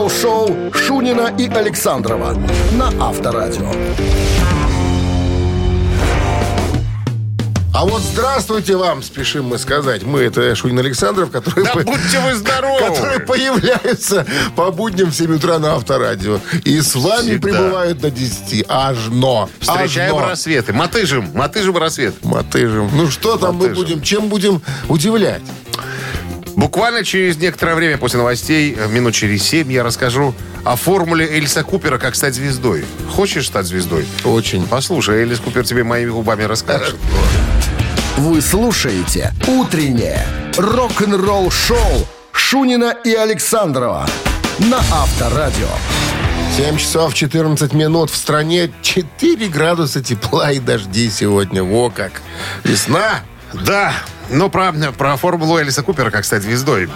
рок-н-ролл шоу Шунина и Александрова на Авторадио. А вот здравствуйте вам, спешим мы сказать. Мы, это Шунин Александров, который, Да по- будьте вы здоровы! который появляется по будням в 7 утра на Авторадио. И с вами Всегда. прибывают до 10. Аж но. Встречаем Аж но. рассветы. Мотыжим, мотыжим рассвет. Мотыжим. Ну что там мы будем, чем будем удивлять? Буквально через некоторое время после новостей, э, минут через семь, я расскажу о формуле Эльса Купера, как стать звездой. Хочешь стать звездой? Очень. Послушай, Элис Купер тебе моими губами расскажет. Вы слушаете «Утреннее рок-н-ролл-шоу» Шунина и Александрова на Авторадио. 7 часов 14 минут в стране 4 градуса тепла и дожди сегодня. Во как. Весна. Да, но про, про формулу Элиса Купера, как стать звездой.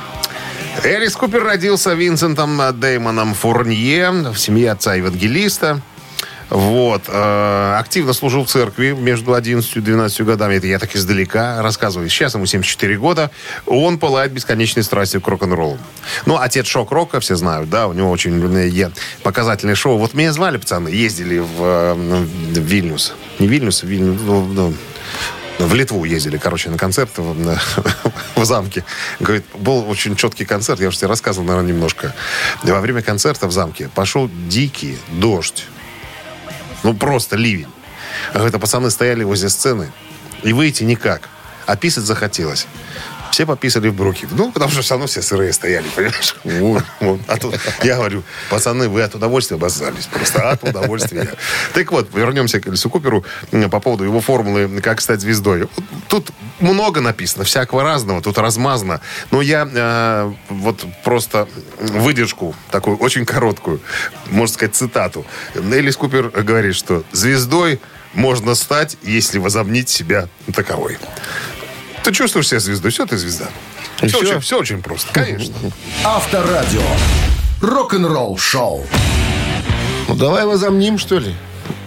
Элис Купер родился Винсентом Деймоном Фурнье в семье отца евангелиста. Вот. э, активно служил в церкви между 11 и 12 годами. Это я так издалека рассказываю. Сейчас ему 74 года. Он пылает бесконечной страстью к рок-н-роллу. Ну, отец шок-рока, все знают, да, у него очень показательное шоу. Вот меня звали, пацаны, ездили в, э, в Вильнюс. Не Вильнюс, а Вильнюс, ну, ну, в Литву ездили, короче, на концерт в, в замке. Говорит, был очень четкий концерт, я уже тебе рассказывал, наверное, немножко. И во время концерта в замке пошел дикий дождь. Ну, просто ливень. Говорит, а пацаны стояли возле сцены, и выйти никак. А писать захотелось. Все пописали в бруки. Ну, потому что все равно все сырые стояли, понимаешь? Вот, вот. А тут я говорю, пацаны, вы от удовольствия обоссались. Просто от удовольствия. Так вот, вернемся к Эльсу Куперу по поводу его формулы «Как стать звездой». Тут много написано, всякого разного, тут размазано. Но я э, вот просто выдержку, такую очень короткую, можно сказать, цитату. Элис Купер говорит, что звездой можно стать, если возомнить себя таковой. Ты чувствуешь себя звездой, все, ты звезда. И Все всё? очень, все очень просто, конечно. Авторадио. Рок-н-ролл шоу. Ну, давай возомним, что ли?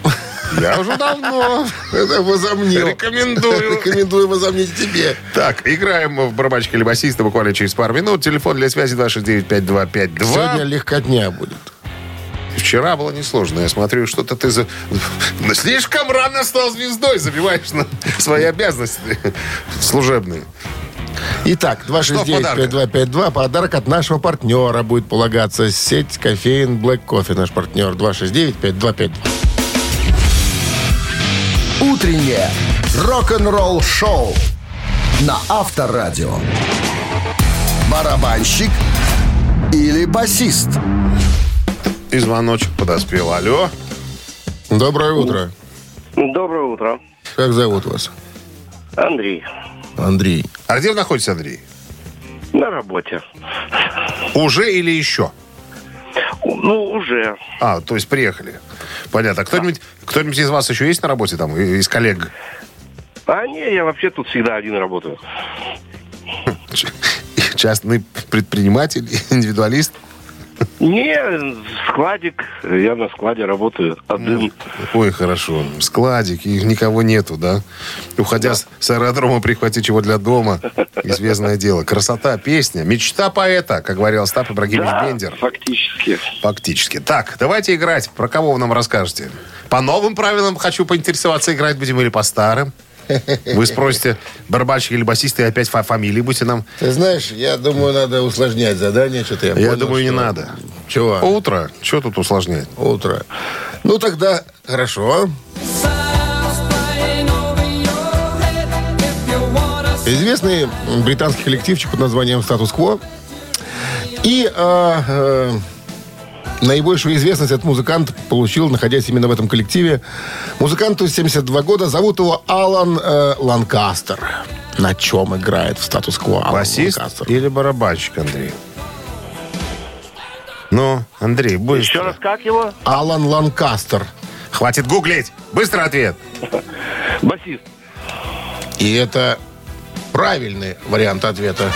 Я уже давно Это возомнил. рекомендую. Рекомендую возомнить тебе. Так, играем в барабанщика или басиста буквально через пару минут. Телефон для связи 269-5252. Сегодня легкотня будет. Вчера было несложно. Я смотрю, что-то ты за... Слишком рано стал звездой. Забиваешь на свои обязанности служебные. Итак, Что в подарок? 269-5252. Подарок от нашего партнера будет полагаться. Сеть кофеин Black Coffee. Наш партнер 269-5252. Утреннее рок-н-ролл шоу на Авторадио. Барабанщик или басист? И звоночек подоспел. Алло. Доброе утро. Доброе утро. Как зовут вас? Андрей. Андрей. А где вы находитесь, Андрей? На работе. Уже или еще? Ну, уже. А, то есть приехали. Понятно. Кто-нибудь, кто-нибудь из вас еще есть на работе там, из коллег? А не, я вообще тут всегда один работаю. Частный предприниматель, индивидуалист? Не, складик. Я на складе работаю. Один. Ой, хорошо. Складик, и никого нету, да? Уходя с, с аэродрома, прихвати чего для дома. Известное дело. Красота, песня, мечта поэта, как говорил Остап Ибрагимович Да, Бендер. фактически. Фактически. Так, давайте играть. Про кого вы нам расскажете? По новым правилам хочу поинтересоваться, играть будем или по старым? Вы спросите, барабанщик или басист, и опять фа- фамилии будете нам. Ты знаешь, я думаю, надо усложнять задание. Что-то я, Я понял, думаю, не что- надо. Чего? Утро. Что тут усложнять? Утро. Ну, тогда хорошо. Известный британский коллективчик под названием «Статус-кво». И э, э, наибольшую известность этот музыкант получил, находясь именно в этом коллективе. Музыканту 72 года. Зовут его Алан э, Ланкастер. На чем играет в «Статус-кво» Алан Басист Ланкастер? или барабанщик, Андрей? Ну, Андрей, быстро. Еще раз, как его? Алан Ланкастер. Хватит гуглить. Быстро ответ. Басист. И это правильный вариант ответа.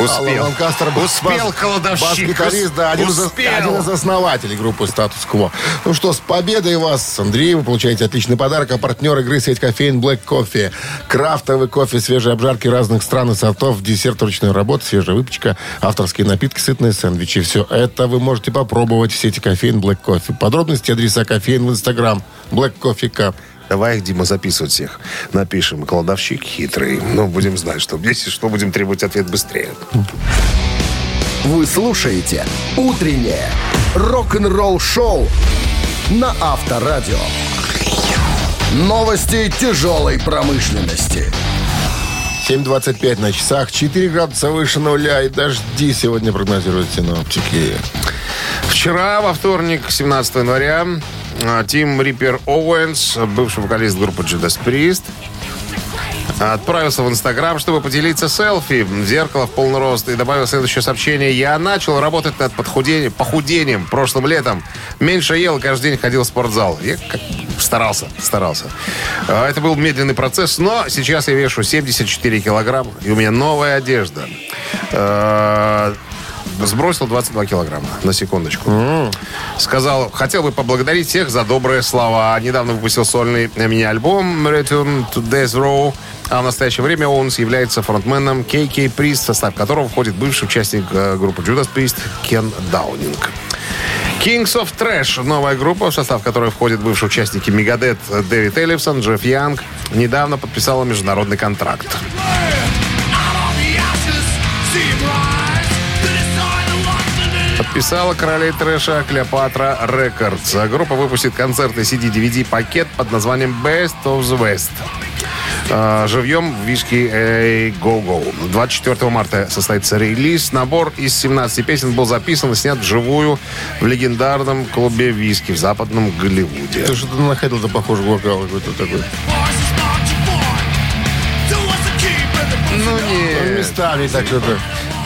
Успел. Ланкастер был Успел, бас- кладовщик. Бас-гитарист, да, один, из, Успел. один из основателей группы «Статус-кво». Ну что, с победой вас, Андрей. Вы получаете отличный подарок. А партнер игры сеть кофеин Black Coffee. Крафтовый кофе, свежие обжарки разных стран и сортов, десерт ручной работы, свежая выпечка, авторские напитки, сытные сэндвичи. Все это вы можете попробовать в сети кофеин Black Coffee. Подробности адреса кофеин в Инстаграм. Black Coffee Cup. Давай их, Дима, записывать всех. Напишем. Кладовщик хитрый. Ну, будем знать, что если что, будем требовать ответ быстрее. Вы слушаете «Утреннее рок-н-ролл-шоу» на Авторадио. Новости тяжелой промышленности. 7.25 на часах, 4 градуса выше нуля и дожди сегодня прогнозируют синоптики. Вчера, во вторник, 17 января, Тим Риппер Оуэнс, бывший вокалист группы Judas Priest, отправился в Инстаграм, чтобы поделиться селфи в зеркало в полный рост и добавил следующее сообщение. «Я начал работать над подхудением, похудением прошлым летом. Меньше ел, каждый день ходил в спортзал. Я как старался, старался. А, Это был медленный процесс, но сейчас я вешу 74 килограмма, и у меня новая одежда. Сбросил 22 килограмма, на секундочку. Сказал, хотел бы поблагодарить всех за добрые слова. Недавно выпустил сольный мини-альбом Return to Death Row. А в настоящее время он является фронтменом KK Priest, состав которого входит бывший участник э, группы Judas Priest Кен Даунинг. Kings of Trash, новая группа, в состав которой входят бывшие участники Мегадет Дэвид Эллифсон, Джефф Янг, недавно подписала международный контракт. Подписала королей трэша Клеопатра Рекордс. Группа выпустит концерты CD-DVD-пакет под названием Best of the West. А, Живьем в виски Эй Go Go. 24 марта состоится релиз. Набор из 17 песен был записан и снят вживую в легендарном клубе виски в западном Голливуде. Ты что-то находил за похожий вокал какой-то такой. Ну, не... Местами так что-то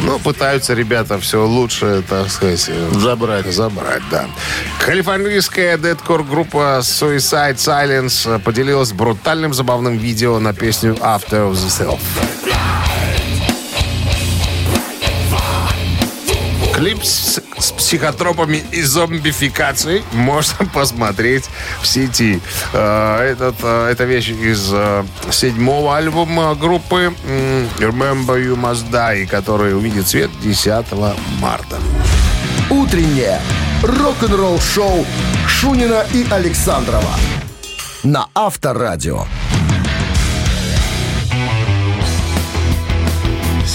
Ну, пытаются ребята все лучше, так сказать, э, забрать. Забрать, да. Калифорнийская дедкор-группа Suicide Silence поделилась брутальным забавным видео на песню After the Self. Клип с, с психотропами и зомбификацией можно посмотреть в сети. Э, Этот, э, эта вещь из э, седьмого альбома группы Remember You Must Die, который увидит свет 10 марта. Утреннее рок-н-ролл-шоу Шунина и Александрова на Авторадио.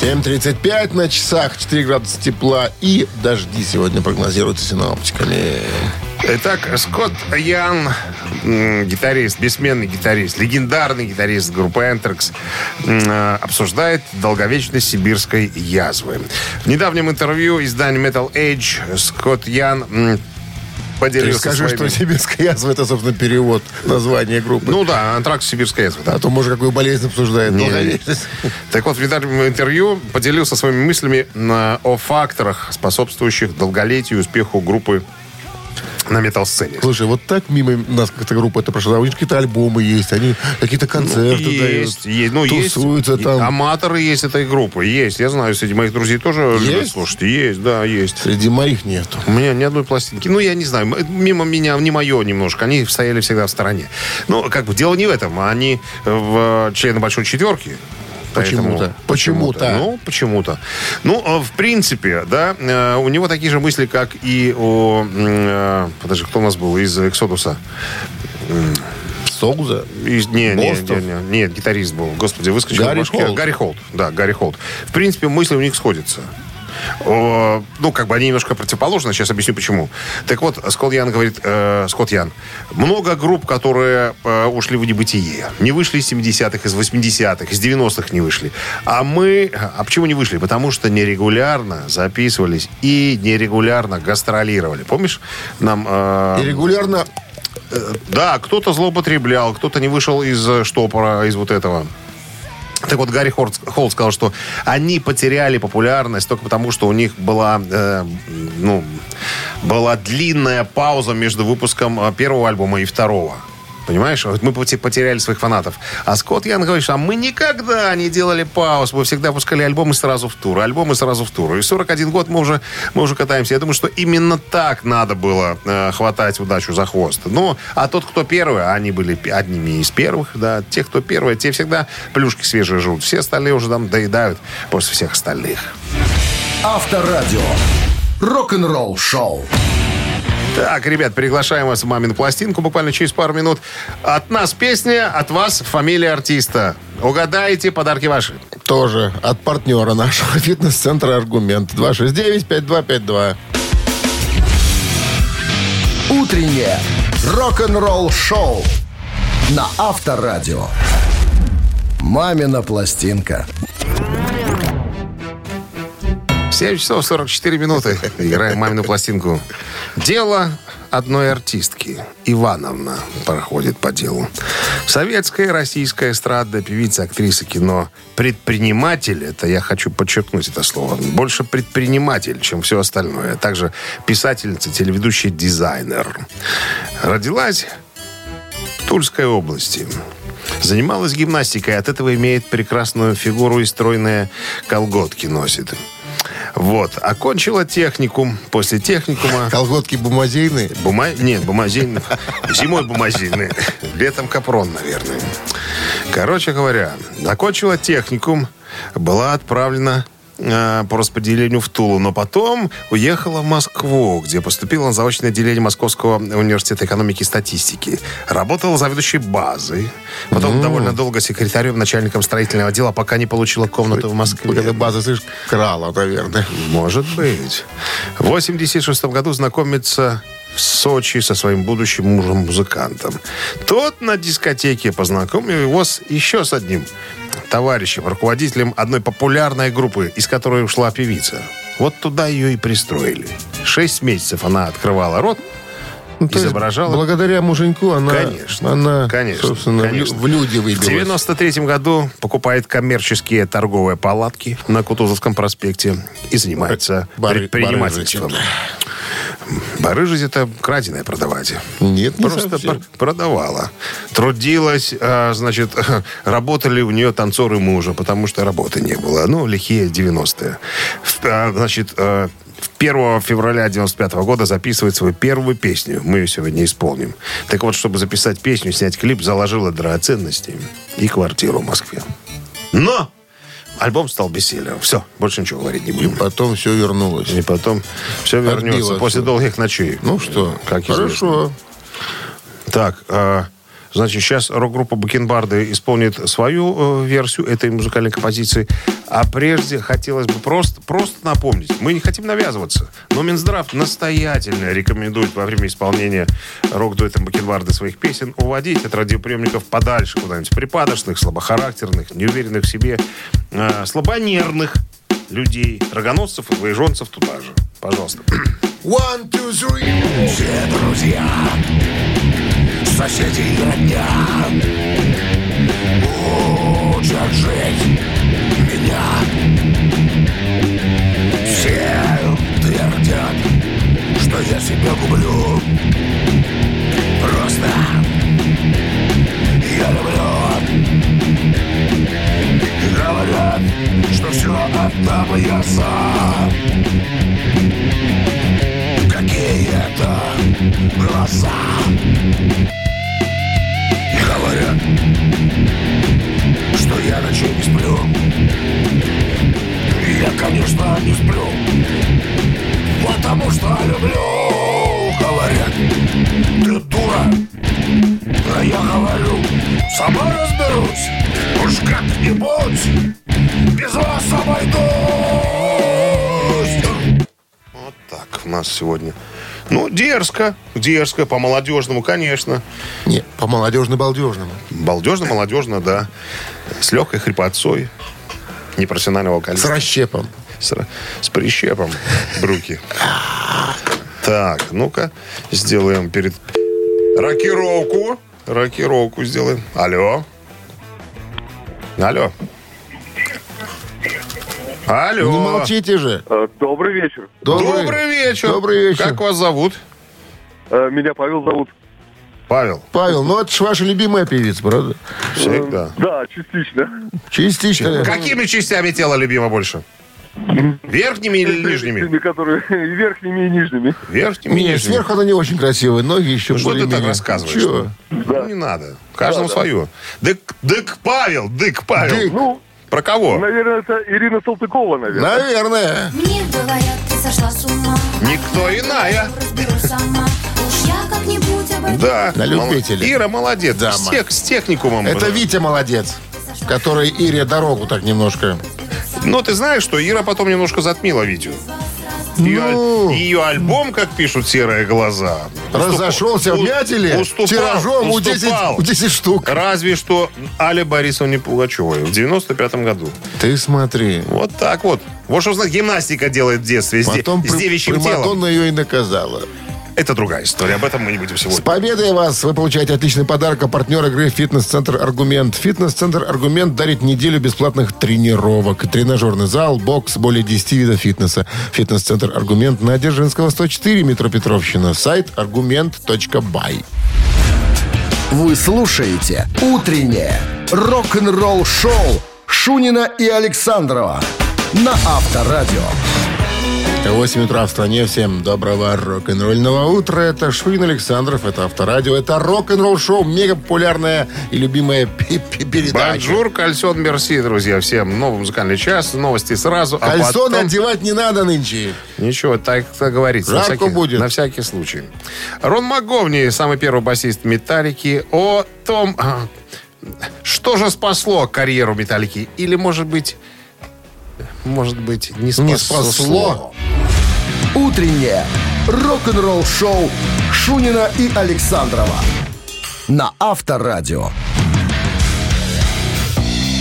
7.35 на часах, 4 градуса тепла и дожди сегодня прогнозируются синоптиками. Итак, Скотт Ян, гитарист, бессменный гитарист, легендарный гитарист группы Anthrax, м, э, обсуждает долговечность сибирской язвы. В недавнем интервью изданию Metal Age Скотт Ян поделился скажи, что сибирская язва, это, собственно, перевод названия группы. Ну да, антракс сибирская язва, да. а то, может, какую болезнь обсуждает. Не, Долговечность. Так вот, в недавнем интервью поделился своими мыслями о факторах, способствующих долголетию и успеху группы на метал-сцене. Слушай, вот так мимо нас как-то группа это прошла. У них какие-то альбомы есть, они какие-то концерты есть, дают. есть, ну, есть. тусуются и- там. Аматоры есть этой группы. Есть. Я знаю, среди моих друзей тоже любят Есть? слушать. Есть, да, есть. Среди моих нету. У меня ни одной пластинки. Ну, я не знаю, мимо меня, не мое немножко. Они стояли всегда в стороне. Ну, как бы, дело не в этом. Они в члены Большой Четверки. Почему-то. Почему-то. Ну, почему-то. Ну, э, в принципе, да, э, у него такие же мысли, как и у... э, Подожди, кто у нас был из «Эксодуса»? Соуза. Из- не, не, не, не, нет, гитарист был. Господи, выскочил Гарри. Холт. Гарри Холт. Да, Гарри Холт. В принципе, мысли у них сходятся. О, ну, как бы они немножко противоположны. Сейчас объясню, почему. Так вот, Скотт Ян говорит, э, Скотт Ян, много групп, которые э, ушли в небытие. Не вышли из 70-х, из 80-х, из 90-х не вышли. А мы... А почему не вышли? Потому что нерегулярно записывались и нерегулярно гастролировали. Помнишь, нам... э, И регулярно да, кто-то злоупотреблял, кто-то не вышел из э, штопора, из вот этого. Так вот, Гарри Холт, Холт сказал, что они потеряли популярность только потому, что у них была, э, ну, была длинная пауза между выпуском э, первого альбома и второго. Понимаешь? Вот мы поте- потеряли своих фанатов. А Скотт Янг говорит, а мы никогда не делали пауз. Мы всегда пускали альбомы сразу в тур. Альбомы сразу в тур. И 41 год мы уже, мы уже катаемся. Я думаю, что именно так надо было э, хватать удачу за хвост. Ну, а тот, кто первый, а они были одними из первых, да, те, кто первые, те всегда плюшки свежие жрут. Все остальные уже там доедают после всех остальных. Авторадио. Рок-н-ролл шоу. Так, ребят, приглашаем вас в «Мамину пластинку» буквально через пару минут. От нас песня, от вас фамилия артиста. Угадайте, подарки ваши. Тоже от партнера нашего фитнес-центра «Аргумент». 269-5252. Утреннее рок-н-ролл шоу на Авторадио. «Мамина пластинка». 7 часов 44 минуты. Играем «Мамину пластинку». Дело одной артистки. Ивановна проходит по делу. Советская и российская эстрада, певица, актриса кино. Предприниматель, это я хочу подчеркнуть это слово, больше предприниматель, чем все остальное. А также писательница, телеведущий, дизайнер. Родилась в Тульской области. Занималась гимнастикой, от этого имеет прекрасную фигуру и стройные колготки носит. Вот. Окончила техникум. После техникума... Колготки бумазейные. Бума... Нет, бумазин. Зимой бумазины. Летом капрон, наверное. Короче говоря, окончила техникум, была отправлена э, по распределению в Тулу, но потом уехала в Москву, где поступила на заочное отделение Московского университета экономики и статистики. Работала заведующей базой. Потом довольно долго секретарем, начальником строительного отдела, пока не получила комнату в Москве. Когда база, слышь, крала, наверное. Может быть. В 86 году знакомится в Сочи со своим будущим мужем-музыкантом. Тот на дискотеке познакомил его с, еще с одним товарищем, руководителем одной популярной группы, из которой ушла певица. Вот туда ее и пристроили. Шесть месяцев она открывала рот, Ну, изображала... благодаря муженьку она, Конечно, она конечно, собственно, в конечно. в люди В выбилась. 93 году покупает коммерческие торговые палатки на Кутузовском проспекте и занимается Бары- предпринимательством. Барыжить это краденое продавать. Нет, не Просто пр- продавала. Трудилась, а, значит, работали у нее танцоры мужа, потому что работы не было. Ну, лихие 90-е. В- а, Значит, а, 1 февраля 95 года записывает свою первую песню. Мы ее сегодня исполним. Так вот, чтобы записать песню, снять клип, заложила драгоценности и квартиру в Москве. Но альбом стал бестселлером. Все, больше ничего говорить не И будем. потом все вернулось. И потом все вернется Отбилось. после долгих ночей. Ну что, как известно. хорошо. Так, а, значит, сейчас рок-группа Бакенбарды исполнит свою э, версию этой музыкальной композиции. А прежде хотелось бы просто, просто напомнить. Мы не хотим навязываться, но Минздрав настоятельно рекомендует во время исполнения рок-дуэтом Бакенбарды своих песен уводить от радиоприемников подальше куда-нибудь припадочных, слабохарактерных, неуверенных в себе, э, слабонервных людей, рогоносцев и двоеженцев туда же. Пожалуйста. One, two, three. Все друзья, соседи и родня Учат жить меня. Все твердят, что я себя гублю. Просто я люблю. Говорят, что все отдам я сам Какие это глаза Говорят, что я ночей не сплю. Я, конечно, не сплю. Потому что люблю. Говорят, ты дура. А я говорю, сама разберусь. Уж как-нибудь без вас обойдусь. Вот так у нас сегодня. Ну, дерзко, дерзко, по-молодежному, конечно. Не, по-молодежно-балдежному. Балдежно, молодежно, да. С легкой хрипотцой. Непрофессионального С вокалиста. расщепом. С, с прищепом бруки. Так, ну-ка, сделаем перед... Рокировку. Рокировку сделаем. Алло. Алло. Алло. Не молчите же. Э, Добрый вечер. Добрый, вечер. Добрый вечер. Как вас зовут? Э, Меня Павел зовут. Павел. Павел, ну это же ваша любимая певица, правда? Всегда. Да, частично. Частично. Какими частями тела любима больше? Верхними или нижними? Которые и верхними, и нижними. Верхними и нижними. сверху она не очень красивая, ноги еще Ну, что ты так рассказываешь? Чего? Ну, не надо. Каждому свое. Дык, дык Павел, дык Павел. Дык. Ну, Про кого? наверное, это Ирина Салтыкова, наверное. Наверное. Мне говорят, ты сошла с ума. Никто иная. Да. На любителя. Ира молодец. Дама. С, тех- с техникумом. Это Витя молодец, который Ире дорогу так немножко. Ну, ты знаешь, что Ира потом немножко затмила Витю. Ее, Ну. ее альбом, как пишут «Серые глаза», Разошелся в у- мятеле уступал- тиражом у 10, уступал. у 10 штук. Разве что Але Борисовне Пугачевой в 95 году. Ты смотри. Вот так вот. Вот что значит гимнастика делает в детстве с, де- Потом с девичьим телом. Ее и наказала. Это другая история. Об этом мы не будем С сегодня. победой вас! Вы получаете отличный подарок. А партнер игры «Фитнес-центр Аргумент». «Фитнес-центр Аргумент» дарит неделю бесплатных тренировок. Тренажерный зал, бокс, более 10 видов фитнеса. «Фитнес-центр Аргумент» на Дзержинского, 104, метро Петровщина. Сайт argument.by. Вы слушаете «Утреннее рок-н-ролл-шоу» Шунина и Александрова на Авторадио. 8 утра в стране. Всем доброго рок-н-ролльного утра. Это Шунин, Александров, это Авторадио, это рок-н-ролл шоу, мега популярная и любимая пе- пе- передача. Бонжур, кальсон, мерси, друзья. Всем новый музыкальный час. Новости сразу. а Кальсоны потом- одевать не надо нынче. Ничего, так, так говорится. на Жарко всякий, будет. На всякий случай. Рон МакГовни, самый первый басист «Металлики», о том, а, что же спасло карьеру «Металлики». Или, может быть, может быть, не спасло. Не спасло. Утреннее рок-н-ролл-шоу Шунина и Александрова на Авторадио.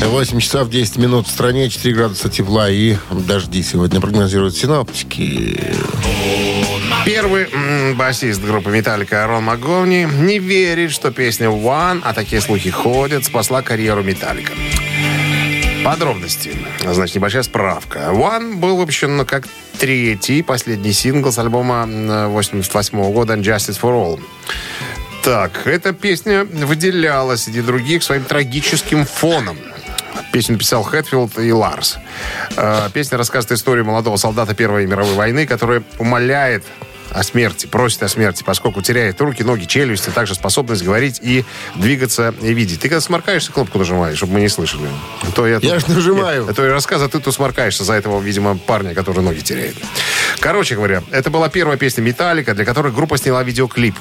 8 часов 10 минут в стране, 4 градуса тепла и дожди сегодня прогнозируют синоптики. Первый басист группы «Металлика» Рон МакГовни не верит, что песня «One», а такие слухи ходят, спасла карьеру «Металлика». Подробности. Значит, небольшая справка. One был выпущен как третий, последний сингл с альбома м, 88 года «Justice for All». Так, эта песня выделялась среди других своим трагическим фоном. Песню написал Хэтфилд и Ларс. Э, Песня рассказывает историю молодого солдата Первой мировой войны, который умоляет о смерти, просит о смерти, поскольку теряет руки, ноги, челюсти, а также способность говорить и двигаться и видеть. Ты когда сморкаешься, кнопку нажимаешь, чтобы мы не слышали. А то я, Я тут- ж нажимаю. Это я рассказ, а ты тут сморкаешься за этого, видимо, парня, который ноги теряет. Короче говоря, это была первая песня «Металлика», для которой группа сняла видеоклип.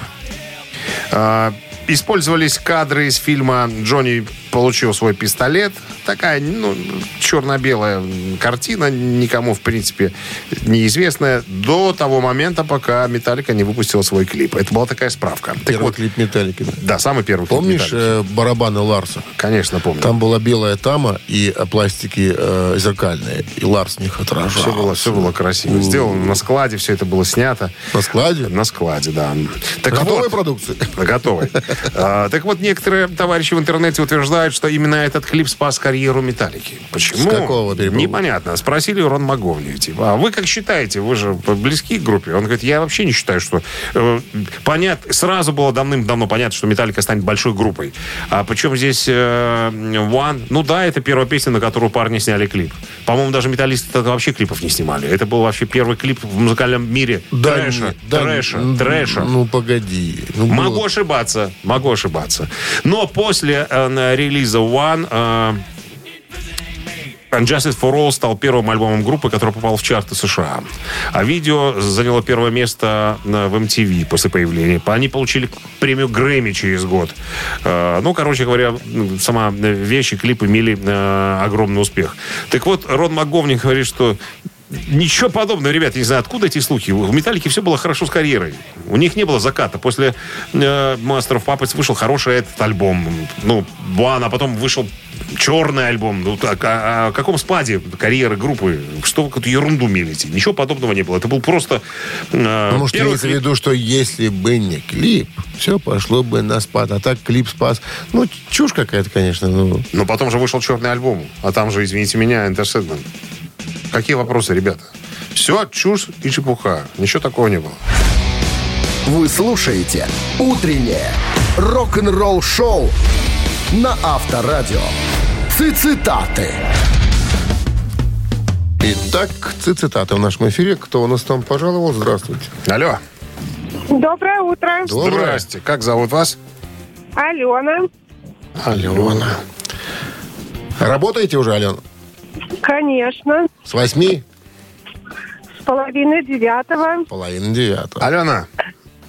Использовались кадры из фильма «Джонни получил свой пистолет». Такая, ну, черно-белая картина, никому, в принципе, неизвестная до того момента, пока «Металлика» не выпустила свой клип. Это была такая справка. Так Первый вот, клип «Металлики». да. да, самый первый клип Помнишь «Металлики». э, барабаны Ларса? Конечно, помню. Там была белая тама и э, пластики э, зеркальные. И Ларс в них отражал. Все было, все было красиво. Сделано на складе, все это было снято. На складе? На складе, да. Так Готовой вот, продукции? Готовый. А, так вот, некоторые товарищи в интернете утверждают, что именно этот клип спас карьеру Металлики. Почему? С какого перепугу? Непонятно. Спросили у Рон Маговни. Типа, а вы как считаете? Вы же близки к группе? Он говорит, я вообще не считаю, что... э, понятно, сразу было давным-давно понятно, что Металлика станет большой группой. А причем здесь э, One? Ну да, это первая песня, на которую парни сняли клип. По-моему, даже металлисты вообще клипов не снимали. Это был вообще первый клип в музыкальном мире. трэша, не- да, трэша, трэша. Ну, погоди. Ну, было- Могу ошибаться, могу ошибаться. Но после э, релиза One э, Unjustice for All стал первым альбомом группы, который попал в чарты США. А видео заняло первое место на- в MTV после появления. Они получили премию Грэмми через год. Э, Ну, короче говоря, сама э, вещь и клип имели э, огромный успех. Так вот, Рон МакГовни говорит, что Ничего подобного, ребят, я не знаю, откуда эти слухи. У Металлики все было хорошо с карьерой. У них не было заката. После э, Master of Puppets вышел хороший этот альбом. Ну, One, а потом вышел черный альбом. Ну, так, а, а о каком спаде карьеры группы? Что вы какую-то ерунду мелите? Ничего подобного не было. Это был просто... э, Ну, Может, первый имеется в виду, что если бы не клип, все пошло бы на спад. А так клип спас. Ну, чушь какая-то, конечно. Ну, Но потом же вышел черный альбом. А там же, извините меня, Sandman. Какие вопросы, ребята? Все, чушь и чепуха. Ничего такого не было. Вы слушаете «Утреннее рок-н-ролл шоу на Авторадио. Цитаты. Итак, цитаты в нашем эфире. Кто у нас там пожаловал? Здравствуйте. Алло. Доброе утро. Доброе. Здрасте. Как зовут вас? Алена. Алена. Работаете уже, Алена? Конечно. С восьми? С половины девятого. Половина девятого. Алена,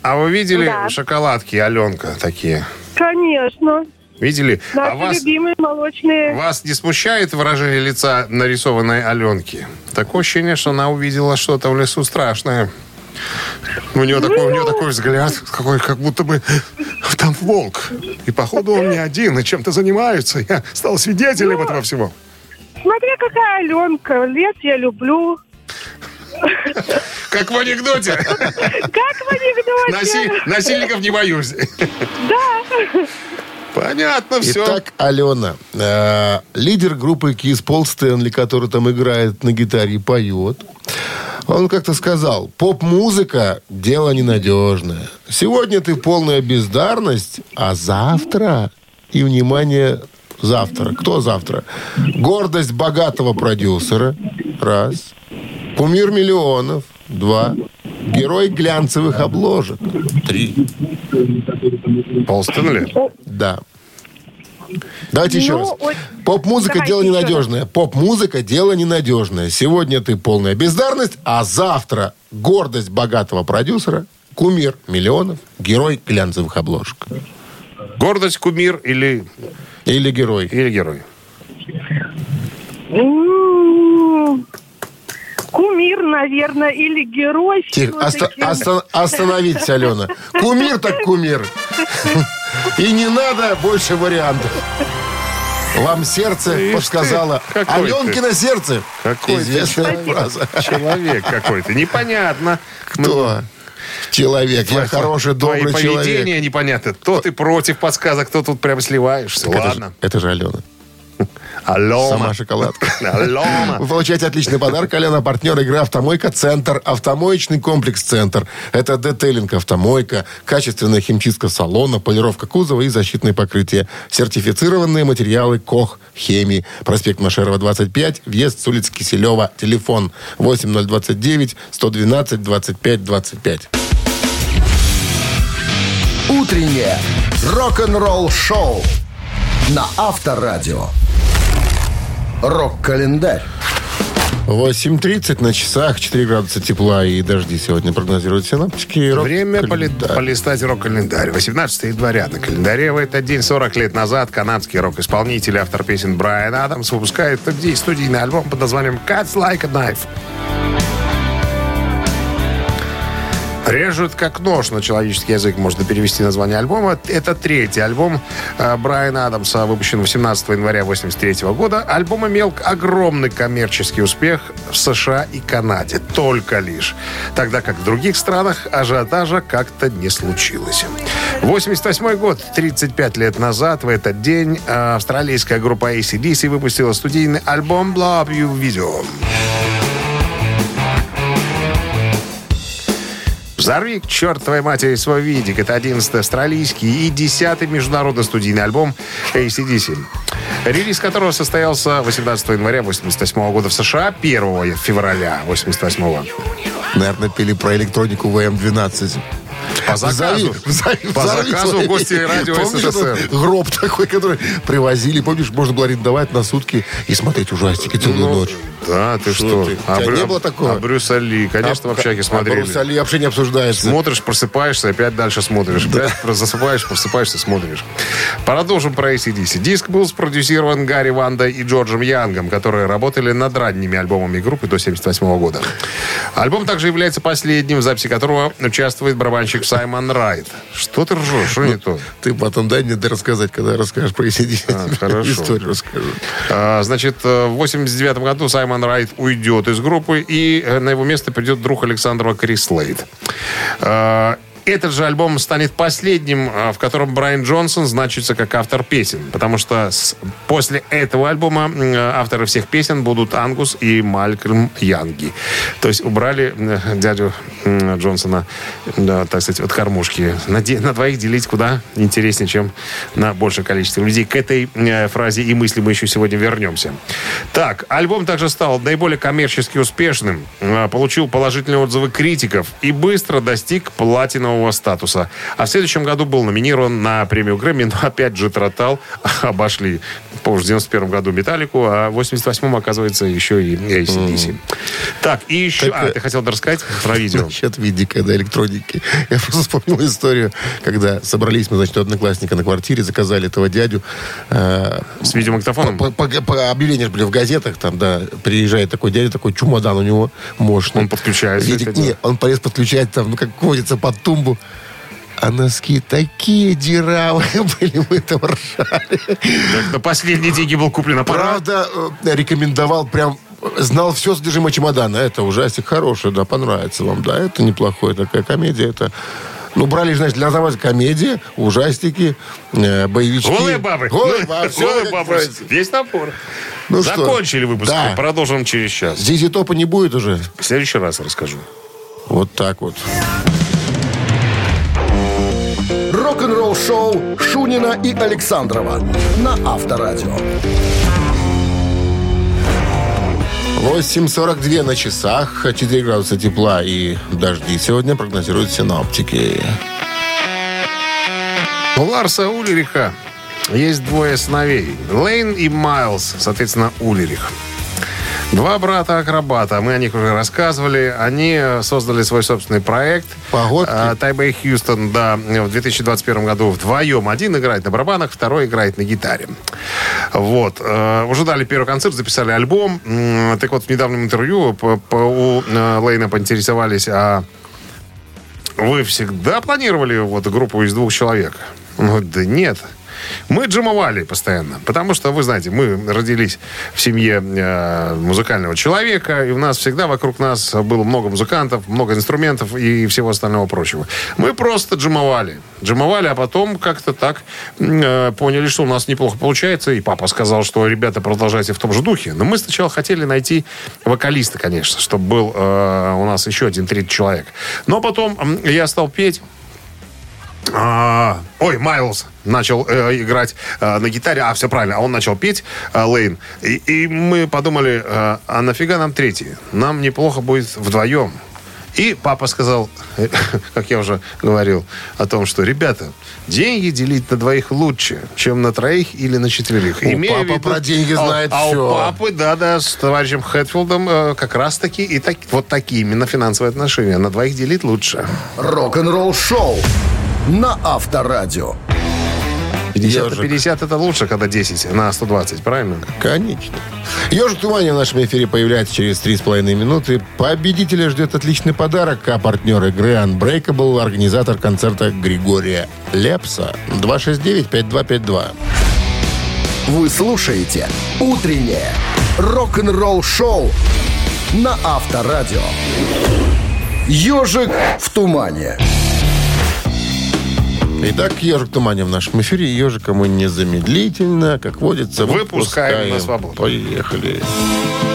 а вы видели Да. шоколадки Аленка такие? Конечно. Видели? А Наши вас, любимые молочные. вас не смущает выражение лица нарисованной Аленки? Такое ощущение, что она увидела что-то в лесу страшное. У нее такой, у нее такой взгляд, какой, как будто бы там волк. И походу он не один, и чем-то занимаются. Я стал свидетелем этого всего. Смотри, какая Аленка. Лес я люблю. Как в анекдоте. Как в анекдоте. Наси- Насильников не боюсь. Да. Понятно, все. Итак, Алена, э, лидер группы Kiss Пол Стэнли, который там играет на гитаре и поет, он как-то сказал, поп-музыка – дело ненадежное. Сегодня ты полная бездарность, а завтра, и, внимание, завтра. Кто завтра? Гордость богатого продюсера. Раз. Кумир миллионов. Два. Герой глянцевых обложек. Три. Пол Стэнли? Да. Давайте еще Ну, раз. вот Поп-музыка дело еще ненадежное. Поп-музыка дело ненадежное. Сегодня ты полная бездарность, а завтра гордость богатого продюсера, кумир миллионов, герой глянцевых обложек. Гордость, кумир или, Или герой. или герой? Кумир, наверное, или герой. Тихо, оста- остановитесь, Алена. Кумир так кумир. И не надо больше вариантов. Вам сердце Ишь ты, подсказало. какой ты. Аленкино сердце. Какой ты Известная человек. фраза. Человек какой-то. Непонятно. Кто? Человек. Я хороший, Твои добрый человек. поведения непонятно. То ты против подсказок, кто тут прям сливаешься. Так это Ладно. же- Это же Алена. Алена. Сама шоколадка. Алена. Вы получаете отличный подарок. Алена, партнер игры «Автомойка Центр». Автомоечный комплекс «Центр». Это детейлинг «Автомойка», качественная химчистка салона, полировка кузова и защитные покрытия. Сертифицированные материалы «Кох», «Хемии». Проспект Машерова, 25, въезд с улицы Киселева. Телефон 8029 112 25 25. Утреннее рок-н-ролл-шоу на Авторадио. Рок-календарь. 8.30 на часах, 4 градуса тепла и дожди сегодня прогнозируют синаптики. Время поли- Рок-календарь. полистать рок-календарь. 18 января на календаре в этот день 40 лет назад канадский рок-исполнитель, автор песен Брайан Адамс выпускает топ-10 студийный альбом под названием «Cuts Like a Knife». «Режут как нож» на человеческий язык можно перевести название альбома. Это третий альбом э, Брайана Адамса, выпущен 18 января 1983 года. Альбом имел огромный коммерческий успех в США и Канаде. Только лишь. Тогда как в других странах ажиотажа как-то не случилось. 88 год, 35 лет назад, в этот день, э, австралийская группа ACDC выпустила студийный альбом Blow Up You Video. «Взорви к чертовой матери свой видик» — это 11-й австралийский и 10-й международный студийный альбом ACDC, релиз которого состоялся 18 января 1988 года в США, 1 февраля 1988 Наверное, пели про электронику ВМ-12. По заказу. Взорви- По взорви заказу свой- гости радио Помнишь СССР. гроб такой, который привозили, помнишь, можно было арендовать на сутки и смотреть ужастики целую Ну, ночь. Да, ты Что что? ты? У тебя не было такого? А Брюса Ли, конечно, в общаге А смотрели. Брюс Ли вообще не обсуждается. Смотришь, просыпаешься, опять дальше смотришь. Опять засыпаешь, просыпаешься, смотришь. Продолжим про ACDC. Диск был спродюсирован Гарри Вандой и Джорджем Янгом, которые работали над ранними альбомами группы до 1978 года. Альбом также является последним, в записи которого участвует барабанщик Саймон Райт. Что ты ржешь? Что не то? Ты потом дай мне рассказать, когда расскажешь про ACDC. А, хорошо. Историю расскажу. А, Значит, э, в 89 году Саймон Райт уйдет из группы, и на его место придет друг Александрова Крис Лейд. А, этот же альбом станет последним, а, в котором Брайан Джонсон значится как автор песен. Потому что с- после этого альбома м, авторы всех песен будут Ангус и Малькольм Янги. То есть убрали э, дядю Джонсона, да, так сказать, от кормушки. На, на двоих делить куда интереснее, чем на большее количество людей. К этой э, фразе и мысли мы еще сегодня вернемся. Так, альбом также стал наиболее коммерчески успешным, э, получил положительные отзывы критиков и быстро достиг платинового статуса. А в следующем году был номинирован на премию Грэмми, но опять же Тротал обошли. Позже в 91 году Металлику, а в 88-м, оказывается, еще и ACDC. Так, и еще... Так, а, э, ты хотел рассказать про видео? Насчет видика, да, электроники. Я просто вспомнил историю, когда собрались мы, значит, у одноклассника на квартире, заказали этого дядю. э, С видеомагнитофоном? по, по- по объявления же были в газетах, там, да, приезжает такой дядя, такой чемодан у него мощный. Он подключает Видик, нет, он полез подключать там, ну, как водится, под тумбу. А носки такие дыравые были, мы там ржали. Так, На последние деньги был куплен аппарат. Правда, э, рекомендовал прям знал все содержимое чемодана. Это ужастик хороший, да, понравится вам. Да, это неплохое такая комедия. Это ну, брали, значит, для нас комедия, ужастики, э, боевички. Голые бабы. Голые Ну, бабы. голые бабы. Весь набор. Ну что? Закончили выпуск. Да. Продолжим через час. Зизи Топа не будет уже. В следующий раз расскажу. Вот так вот. Рок-н-ролл шоу Шунина и Александрова на Авторадио. 8.42 на часах, 4 градуса тепла и дожди сегодня прогнозируют синоптики. У Ларса Улериха есть двое сыновей. Лейн и Майлз, соответственно, Улерих. Два брата-акробата. Мы о них уже рассказывали. Они э, создали свой собственный проект. Погодки? Э, Тайбэй Хьюстон, да, в 2021 году вдвоем. Один играет на барабанах, второй играет на гитаре. Вот. Э, Уже дали первый концерт, записали альбом. Так вот, в недавнем интервью у Лейна поинтересовались, а вы всегда планировали вот группу из двух человек? Он говорит, да нет. Мы джимовали постоянно, потому что, вы знаете, мы родились в семье э, музыкального человека, и у нас всегда вокруг нас было много музыкантов, много инструментов и всего остального прочего. Мы просто джимовали. Джимовали, а потом как-то так э, поняли, что у нас неплохо получается, и папа сказал, что, ребята, продолжайте в том же духе. Но мы сначала хотели найти вокалиста, конечно, чтобы был э, у нас еще один третий человек. Но потом я стал петь, а, ой, Майлз начал э, играть э, на гитаре, а все правильно, а он начал петь э, Лейн, и, и мы подумали, э, а нафига нам третий? Нам неплохо будет вдвоем. И папа сказал, э, как я уже говорил, о том, что, ребята, деньги делить на двоих лучше, чем на троих или на четверых. О, Имея папа про деньги а- знает а, всё. у папы, да-да, с товарищем Хэтфилдом э, как раз-таки и так, вот такие именно финансовые отношения. На двоих делить лучше. Рок-н-ролл шоу на Авторадио. 50 Ежик. 50 это лучше, когда 10 на 120, правильно? Конечно. Ежик в тумане в нашем эфире появляется через 3,5 минуты. Победителя ждет отличный подарок, а партнер игры Unbreakable, организатор концерта Григория Лепса. 269-5252. Вы слушаете «Утреннее рок-н-ролл шоу» на Авторадио. «Ежик в тумане». Итак, ежик тумане в нашем эфире. Ежика мы незамедлительно, как водится, Выпускаем выпускаем. на свободу. Поехали. Ну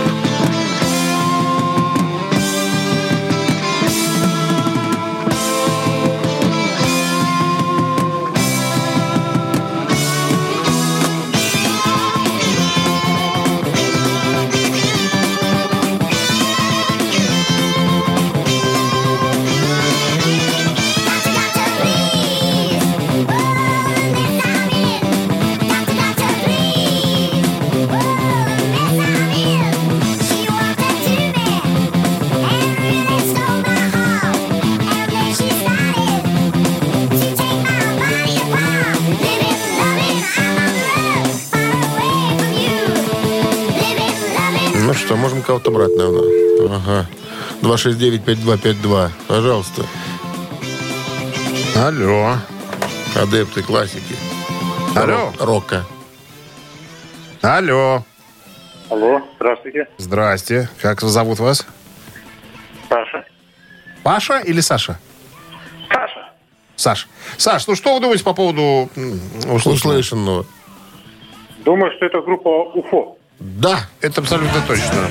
что, можем кого-то брать, наверное. Ага. 269-5252. Пожалуйста. Алло. Адепты классики. Алло. Рок- Рока. Алло. Алло, здравствуйте. Здрасте. Как зовут вас? Саша. Паша или Саша? Саша. Саш, Саш, ну что вы думаете по поводу? Услышанного. Думаю, что это группа УФО. Да. Это абсолютно точно.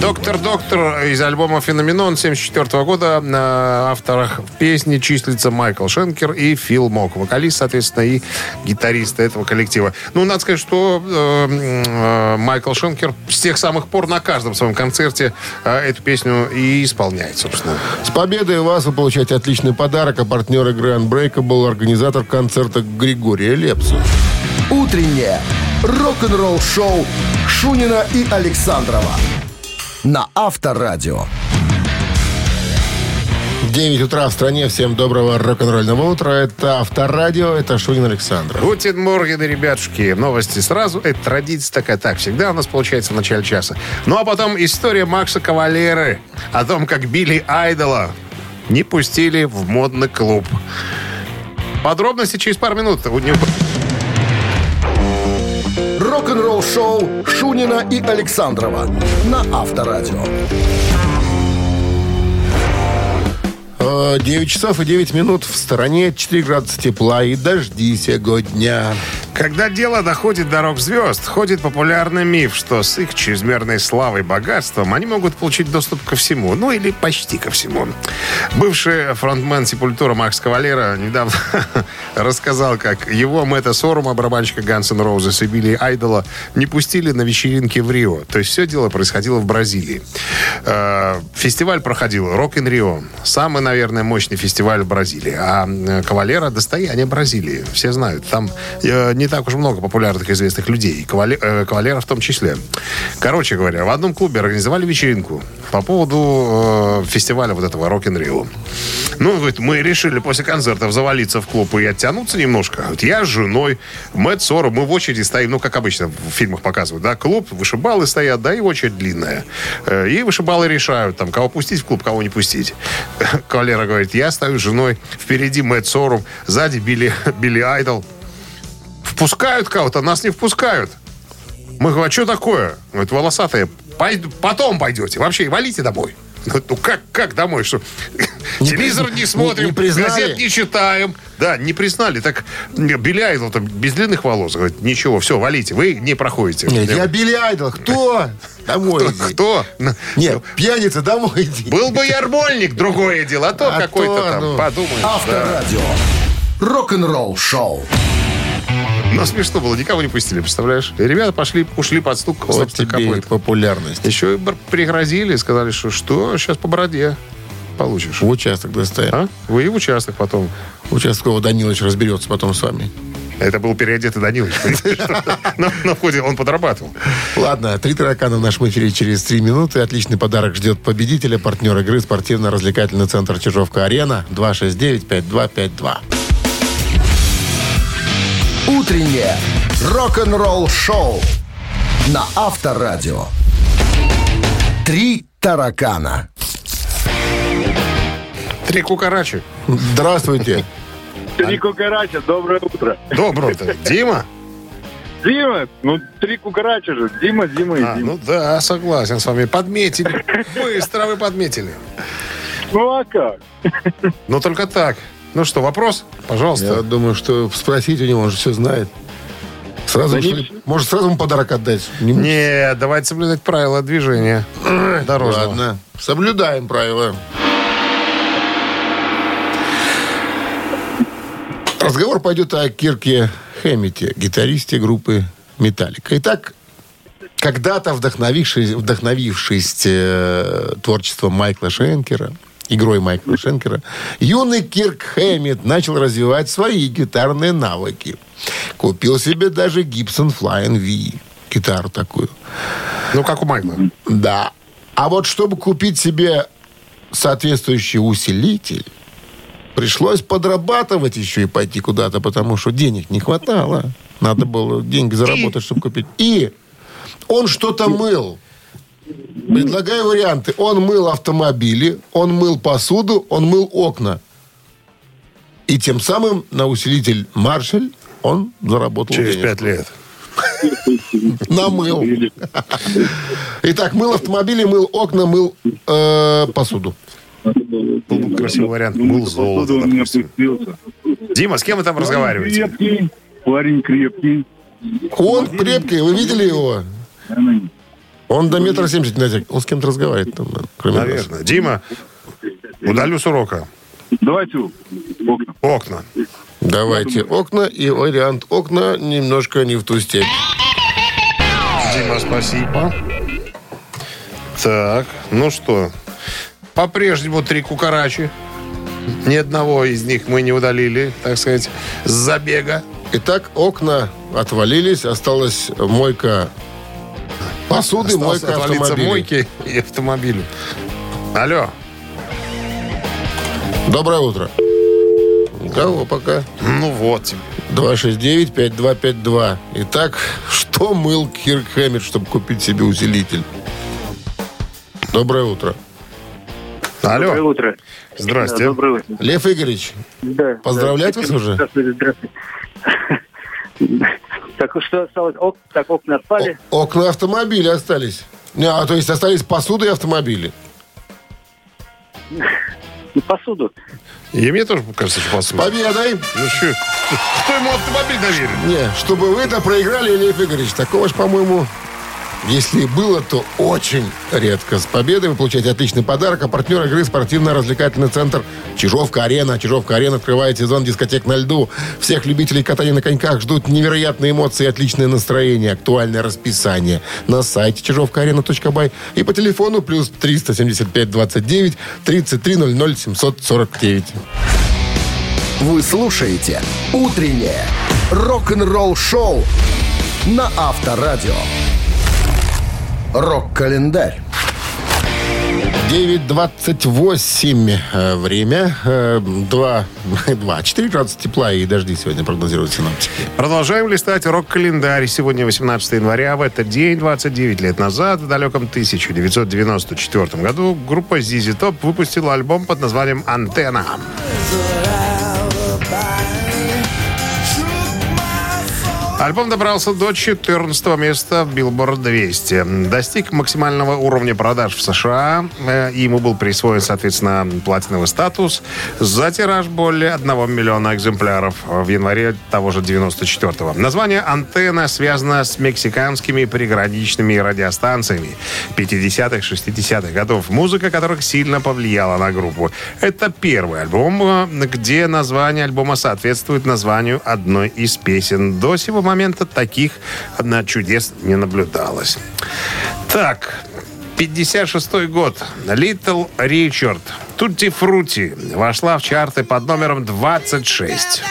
Доктор Доктор из альбома Феноменон 74 года на авторах песни числится Майкл Шенкер и Фил Мок, вокалист, соответственно, и гитарист этого коллектива. Ну, надо сказать, что э, э, Майкл Шенкер с тех самых пор на каждом своем концерте э, эту песню и исполняет, собственно. С победой вас вы получаете отличный подарок, а партнер игры Unbreakable, организатор концерта Григория Лепса. Утреннее рок-н-ролл-шоу Шунина и Александрова на Авторадио. 9 утра в стране. Всем доброго рок-н-ролльного утра. Это Авторадио, это Шунин, Александров. Guten Morgen, ребятушки. Новости сразу. Это традиция такая. Так, всегда у нас получается в начале часа. Ну, а потом история Макса Кавалеры. О том, как Билли Айдола не пустили в модный клуб. Подробности через пару минут. У него- Рок-н-ролл-шоу Шунина и Александрова на Авторадио. Э, 9 часов и 9 минут в стороне, 4 градуса тепла и дожди сегодня. Когда дело доходит до рок-звезд, ходит популярный миф, что с их чрезмерной славой и богатством они могут получить доступ ко всему, ну или почти ко всему. Бывший фронтмен Сепультура Макс Кавалера недавно рассказал, как его Мэтта Сорума, барабанщика Guns N' Roses и Билли Айдола не пустили на вечеринки в Рио. То есть все дело происходило в Бразилии. Э, Фестиваль проходил Рок in Рио. Самый, наверное, мощный фестиваль в Бразилии. А э, Кавалера достояние Бразилии. Все знают. Там э, не так уж много популярных известных людей. И Кавале- э, Кавалера в том числе. Короче говоря, в одном клубе организовали вечеринку по поводу э, фестиваля вот этого Рок in Рио. Ну, говорит, мы решили после концертов завалиться в клуб и оттянуться немножко. Вот я с женой, Мэтт Сору, мы в очереди стоим, ну, как обычно в фильмах показывают, да, клуб, вышибалы стоят, да, и очередь длинная. Э, И вышибалы решают, там, кого пустить в клуб, кого не пустить. Кавалера говорит, я стою с женой, впереди Мэтт Сору, сзади Билли, Билли Айдол. Впускают кого-то, нас не впускают. Мы говорим, а что такое? Говорит, волосатые, «Пойду- потом пойдете. Вообще, валите домой. Ну, как, как домой? Что? Телевизор не смотрим, не признали? газет не читаем. Да, не признали. Так Билли Айдл там без длинных волос. Говорит, ничего, все, валите. Вы не проходите. Нет, я Билли Айдол. Кто? Домой иди. Кто? Нет, пьяница, домой иди. Был бы ярмольник, другое дело. А то А какой-то то, там, ну. подумаешь. да. Авторадио. Рок-н-ролл-шоу. Но смешно было, никого не пустили, представляешь? И ребята пошли, ушли под стук Вот собственно, тебе и популярность. Еще и пригрозили, сказали, что что, сейчас по бороде получишь. В участок доставим. А? Вы и в участок потом. Участковый Данилович разберется потом с вами. Это был переодетый Данилович. На на входе он подрабатывал. Ладно, три таракана в нашем эфире через три минуты. Отличный подарок ждет победителя, партнер игры спортивно-развлекательный центр Чижовка-Арена 269-5252. Утреннее рок-н-ролл-шоу на Авторадио. Три таракана. Три кукарачи. Здравствуйте. Три кукарача, доброе утро. Доброе-то. Дима? Дима, ну три кукарача же. Дима, Дима и А, Дима. ну да, согласен с вами. Подметили. Быстро вы подметили. Ну а как? Но только так. Ну что, вопрос? Я Пожалуйста. думаю, что спросить у него, он же все знает. Сразу, Да что не- может, сразу ему подарок отдать? Не- Не, давайте соблюдать правила движения дорожного. Ладно, соблюдаем правила. Разговор пойдет о Кирке Хэммите, гитаристе группы «Металлика». Итак, когда-то вдохновившись, вдохновившись э, творчеством Майкла Шенкера, игрой Майкла Шенкера, юный Кирк Хэммит начал развивать свои гитарные навыки. Купил себе даже Gibson Flying V, гитару такую. Ну, как у Майкла. Да. А вот чтобы купить себе соответствующий усилитель, пришлось подрабатывать еще и пойти куда-то, потому что денег не хватало. Надо было деньги заработать, чтобы купить. И он что-то мыл. Предлагаю варианты. Он мыл автомобили, он мыл посуду, он мыл окна. И тем самым на усилитель Маршаль он заработал Через денег. пять лет. Намыл. Итак, мыл автомобили, мыл окна, мыл э, посуду. Был бы красивый вариант. Был золото, у меня допустим. пустился. Дима, с кем вы там разговариваете? Крепкий, парень крепкий. Он крепкий, вы видели его? Он до метра семьдесят, Надя. Он с кем-то разговаривает там, кроме нас. Наверное. Дима, удалю с урока. Давайте окна. Окна. Давайте окна и вариант окна немножко не в ту степь. Дима, спасибо. Так, ну что, по-прежнему три кукарачи. Ни одного из них мы не удалили, так сказать, с забега. Итак, окна отвалились, осталась мойка посуды, мойка автомобиля. мойки и автомобилю. Алло. Доброе утро. Никого пока. Ну вот. 269-5252. Итак, что мыл Кирк Хэммет, чтобы купить себе усилитель? Доброе утро. Доброе Алло. утро. Здрасте. Да, доброе утро. Лев Игоревич, Да. Поздравлять да. вас уже? Здравствуйте, здравствуйте. Так, что осталось? Ок, так, окна отпали. о- окна автомобиля остались. Не, А, то есть остались посуды и автомобили. И посуду. И мне тоже кажется, что посуда. Победой! Ну что, кто ему автомобиль доверил? Не, чтобы вы это проиграли, Лев Игоревич, такого ж, по-моему, если и было, то очень редко. С победой вы получаете отличный подарок. А партнер игры спортивно-развлекательный центр Чижовка-Арена. Чижовка-Арена открывает сезон дискотек на льду. Всех любителей катания на коньках ждут невероятные эмоции отличное настроение. Актуальное расписание на сайте чижовкаарена.бай и по телефону плюс 375 29 33 00 749. Вы слушаете «Утреннее рок-н-ролл-шоу» на Авторадио. Рок-календарь. 9.28 э, время. Э, 2, 2, 4 градуса тепла и дожди сегодня прогнозируют синоптики. Продолжаем листать рок-календарь. Сегодня 18 января. В этот день, 29 лет назад, в далеком 1994 году, группа ZZ Top выпустила альбом под названием «Антенна». Альбом добрался до 14 места в Billboard 200. Достиг максимального уровня продаж в США. Э, Ему был присвоен, соответственно, платиновый статус за тираж более 1 миллиона экземпляров в январе того же 94-го. Название «Антенна» связано с мексиканскими приграничными радиостанциями 50-х, 60-х годов, музыка которых сильно повлияла на группу. Это первый альбом, э, где название альбома соответствует названию одной из песен. До сего момента таких чудес не наблюдалось. Так, 56 год. Little Richard. Тутти Фрути вошла в чарты под номером 26.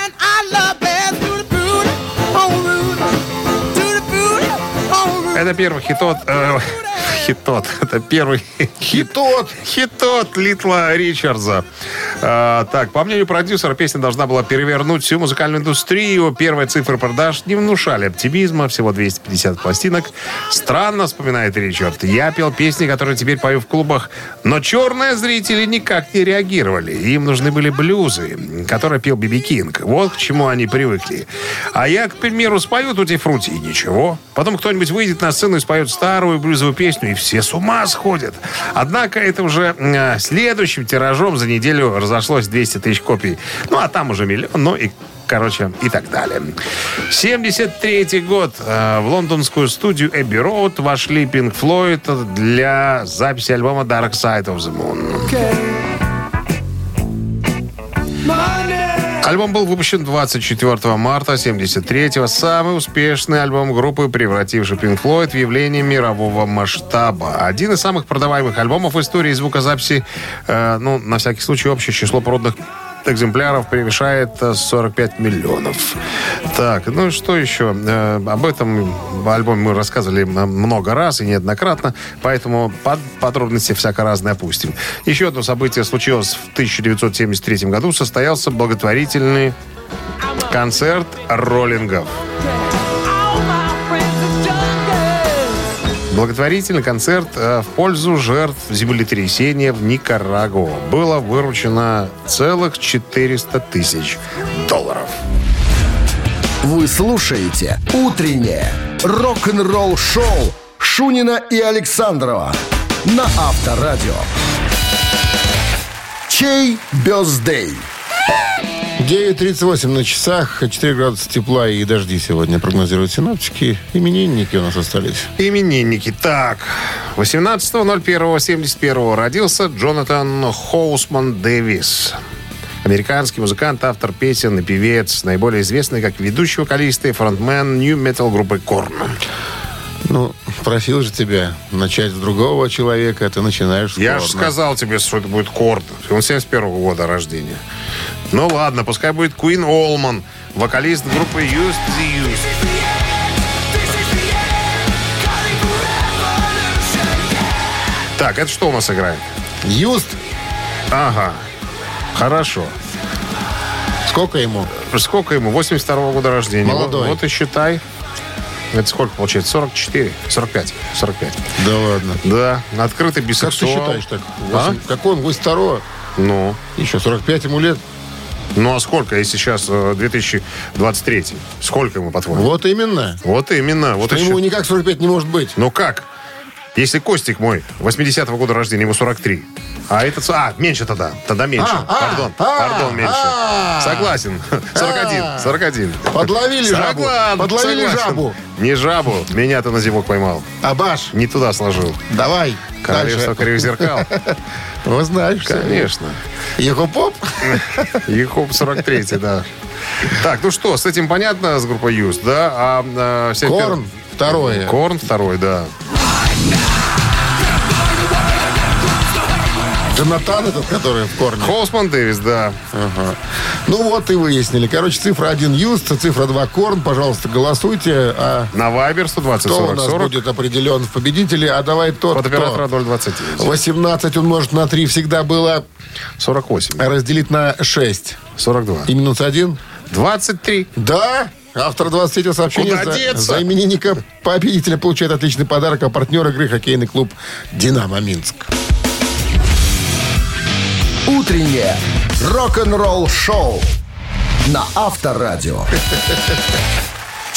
Это первый хитот... э, хитот. Это первый Хитот! Хитот Литла Ричардса. А, так, по мнению продюсера, песня должна была перевернуть всю музыкальную индустрию. Первые цифры продаж не внушали оптимизма. Всего 250 пластинок. Странно, вспоминает Ричард. Я пел песни, которые теперь пою в клубах. Но черные зрители никак не реагировали. Им нужны были блюзы, которые пел Биби Кинг. Вот к чему они привыкли. А я, к примеру, спою Тути Фрути, и ничего. Потом кто-нибудь выйдет на сцену и споет старую блюзовую песню, и все с ума сходят. Однако это уже э, следующим тиражом за неделю разошлось 200 тысяч копий. Ну, а там уже миллион, ну и Короче, и так далее. 73 год. Э, В лондонскую студию Эбби Роуд вошли Pink Floyd для записи альбома Dark Side of the Moon. Альбом был выпущен 24 марта 73-го. Самый успешный альбом группы, превративший Pink Floyd в явление мирового масштаба. Один из самых продаваемых альбомов в истории звукозаписи. Э, ну, на всякий случай, общее число проданных экземпляров превышает э, 45 миллионов. Так, ну что еще? Э, об этом альбоме мы рассказывали много раз и неоднократно, поэтому под подробности всяко разные опустим. Еще одно событие случилось в 1973 году. Состоялся благотворительный концерт роллингов. Благотворительный концерт э, в пользу жертв землетрясения в Никарагуа. Было выручено целых 400 тысяч долларов. Вы слушаете «Утреннее рок-н-ролл-шоу» Шунина и Александрова на Авторадио. Чей бездей? 9.38 на часах, 4 градуса тепла и дожди сегодня прогнозируют синаптики. Именинники у нас остались. Именинники. Так, 18.01.71 родился Джонатан Хоусман Дэвис. Американский музыкант, автор песен и певец, наиболее известный как ведущий вокалист и фронтмен нью-метал группы Корн. Ну, просил же тебя начать с другого человека, а ты начинаешь с Я же сказал тебе, что это будет Корн. Он 71 года рождения. Ну ладно, пускай будет Куин Олман, вокалист группы Used the Used. Так, это что у нас играет? Юст, Ага. Хорошо. сколько ему? Сколько ему? 82 года рождения. Молодой. Вот, вот и считай. Это сколько получается? 44? 45. 45. Да ладно. Да, открытый Как ты бисексуал. считаешь так? А? Восемь- Какой он? 82 Ну, Еще 45 ему лет. Ну а сколько, если сейчас э, 2023? Сколько ему, по-твоему? Вот именно. Вот именно. Вот Что еще- ему никак 45 не может быть. Ну как? Если Костик мой, 80-го года рождения, ему 43. А этот... А, меньше тогда. Тогда меньше. А, а, Пардон. а, Пардон, меньше. а. Согласен. 41. 41. Подловили жабу. Подловили согласен. жабу. Не жабу. Меня ты на зимок поймал. Абаш, Не туда сложил. давай. Королевство кривых зеркал. Ну, знаешь. Конечно. Ехопоп? Ехоп 43, да. Так, ну что, с этим понятно, с группой Юст, да? А, а, 71 Корн второе. Корн второй, да. Джонатан этот, который в корне. Холсман Дэвис, да. Ага. Ну вот и выяснили. Короче, цифра 1 Юст, цифра 2 Корн. Пожалуйста, голосуйте. А На Вайбер 120 кто у 40 нас 40. будет определен в победителе? А давай тот, Под оператора 029. 18 умножить на 3 всегда было 48. разделить на 6. 42. И минус 1. 23. Да, автор 23 сообщения Куда за, деться? за именинника победителя получает отличный подарок, а партнер игры хоккейный клуб «Динамо Минск». Утреннее рок-н-ролл-шоу на Авторадио.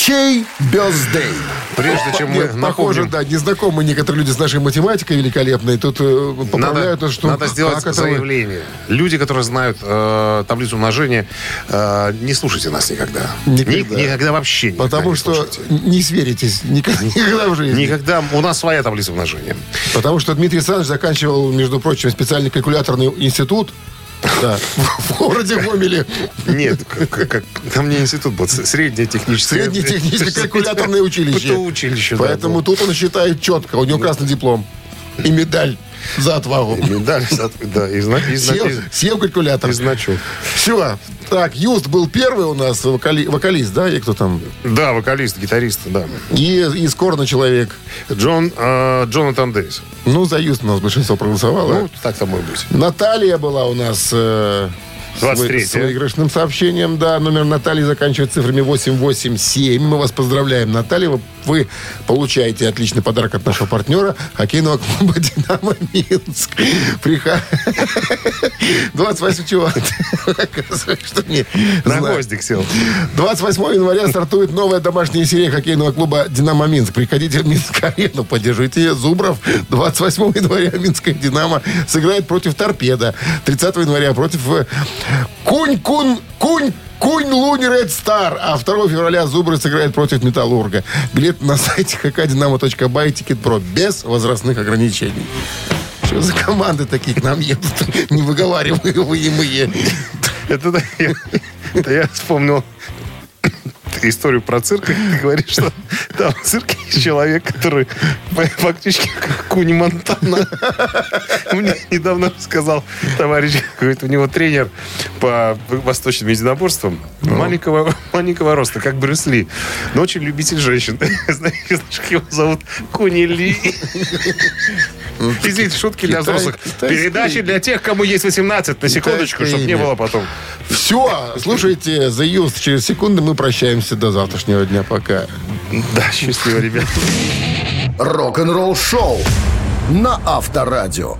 Чей бездей? Прежде чем мы Нет, похоже, да, незнакомые некоторые люди с нашей математикой великолепной. Тут э, поправляют надо, нас, что... надо сделать вы? заявление. Люди, которые знают э, таблицу умножения, э, не слушайте нас никогда. Никогда. Ни- никогда вообще никогда Потому не что слушайте. не сверитесь никогда, никогда в жизни. Никогда. У нас своя таблица умножения. Потому что Дмитрий Александрович заканчивал, между прочим, специальный калькуляторный институт да, в городе Гомеле. Нет, как- там не институт был, среднее техническое. Среднее техническое калькуляторное училище. Училище, Поэтому тут он считает четко. У него красный диплом. И медаль за отвагу. Медаль, да, и, зна- и зна- Съел, и- съел калькулятор. и значок. Все. Так, Юст был первый у нас, вокали- вокалист, да, и кто там? Да, вокалист, гитарист, да. И из Корна человек. Джон, э, Джонатан Дэвис. Ну, за Юст у нас большинство проголосовало. Ну, так тому и быть. Наталья была у нас э, с вы- 23-я. с выигрышным сообщением. Да, номер Натальи заканчивает цифрами 887. Мы вас поздравляем, Наталья. Вы, вы получаете отличный подарок от нашего партнера хоккейного клуба «Динамо Минск». Приха... 28 чего? Оказывается, что не На гвоздик сел. 28 января стартует новая домашняя серия хоккейного клуба «Динамо Минск». Приходите в Минск-арену, поддержите Зубров. 28 января Минская «Динамо» сыграет против «Торпеда». 30 января против э, Кунь-Кун... Кунь... Кунь-Лунь Red Star. А 2 февраля Зубры сыграет против Металлурга. Билет на сайте hkdinamo.by Ticketpro без возрастных ограничений. Что за команды такие к нам едут? Не выговариваемые. Это я, это историю про цирк, ты говоришь, что там в цирке есть человек, который фа- фактически как Куни Монтана. Мне недавно сказал товарищ, говорит, у него тренер по восточным единоборствам маленького, маленького роста, как Брюс Ли, но очень любитель женщин. Знаешь, как его зовут? Куни Ли. Извините, шутки для взрослых. Передачи для тех, кому есть 18, на секундочку, чтобы не было потом. Все, слушайте, The Youth. Через секунду мы прощаемся до завтрашнего дня. Пока. Да, счастливо, ребят. Рок-н-ролл-шоу на Авторадио.